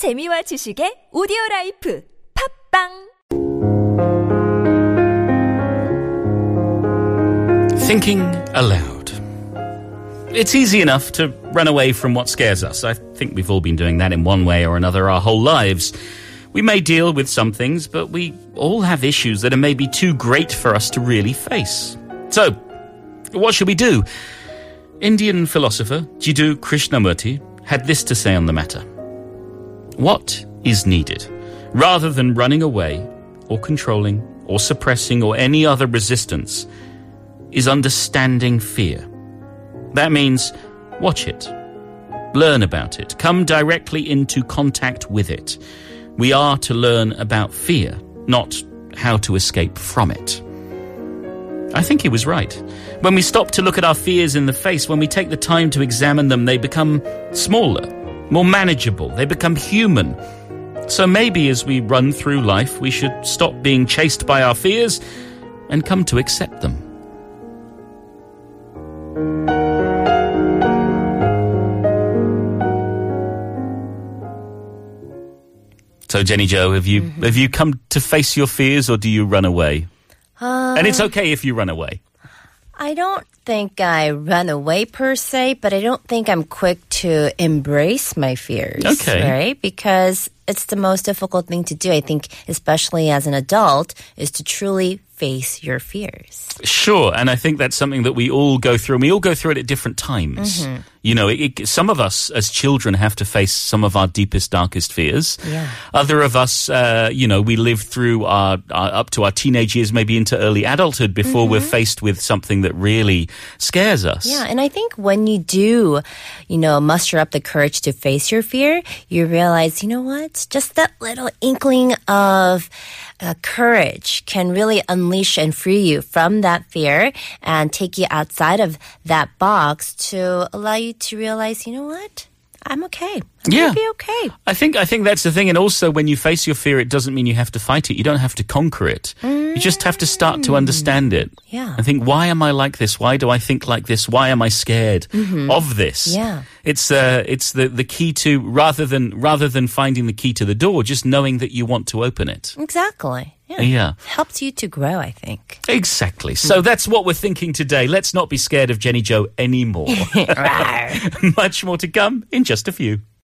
재미와 지식의 오디오 라이프 팝빵 Thinking aloud. It's easy enough to run away from what scares us. I think we've all been doing that in one way or another our whole lives. We may deal with some things, but we all have issues that are maybe too great for us to really face. So, what should we do? Indian philosopher Jiddu Krishnamurti had this to say on the matter. What is needed? Rather than running away, or controlling, or suppressing, or any other resistance, is understanding fear. That means watch it, learn about it, come directly into contact with it. We are to learn about fear, not how to escape from it. I think he was right. When we stop to look at our fears in the face, when we take the time to examine them, they become smaller, more manageable, they become human. So maybe as we run through life, we should stop being chased by our fears and come to accept them. So Jenny Joe, have you mm-hmm. have you come to face your fears or do you run away? Uh, and it's okay if you run away. I don't think I run away per se, but I don't think I'm quick to embrace my fears. Okay. Right? Because it's the most difficult thing to do, I think, especially as an adult, is to truly face your fears. Sure, and I think that's something that we all go through, and we all go through it at different times. You know, it, it, some of us as children have to face some of our deepest, darkest fears. Yeah. Other of us, uh, you know, we live through our, our up to our teenage years, maybe into early adulthood, before we're faced with something that really scares us. Yeah, and I think when you do, you know, muster up the courage to face your fear, you realize, you know what? Just that little inkling of uh, courage can really unleash and free you from that fear and take you outside of that box to allow you to realize, you know what? I'm okay. Yeah. be okay. I think I think that's the thing, and also when you face your fear, it doesn't mean you have to fight it. You don't have to conquer it. You just have to start to mm. understand it. Yeah. And think, why am I like this? Why do I think like this? Why am I scared mm-hmm. of this? Yeah. It's uh, it's the the key to rather than rather than finding the key to the door, just knowing that you want to open it. Exactly. Yeah. Yeah. Helps you to grow, I think. Exactly. So mm. that's what we're thinking today. Let's not be scared of Jenny Joe anymore. Much more to come in just a few.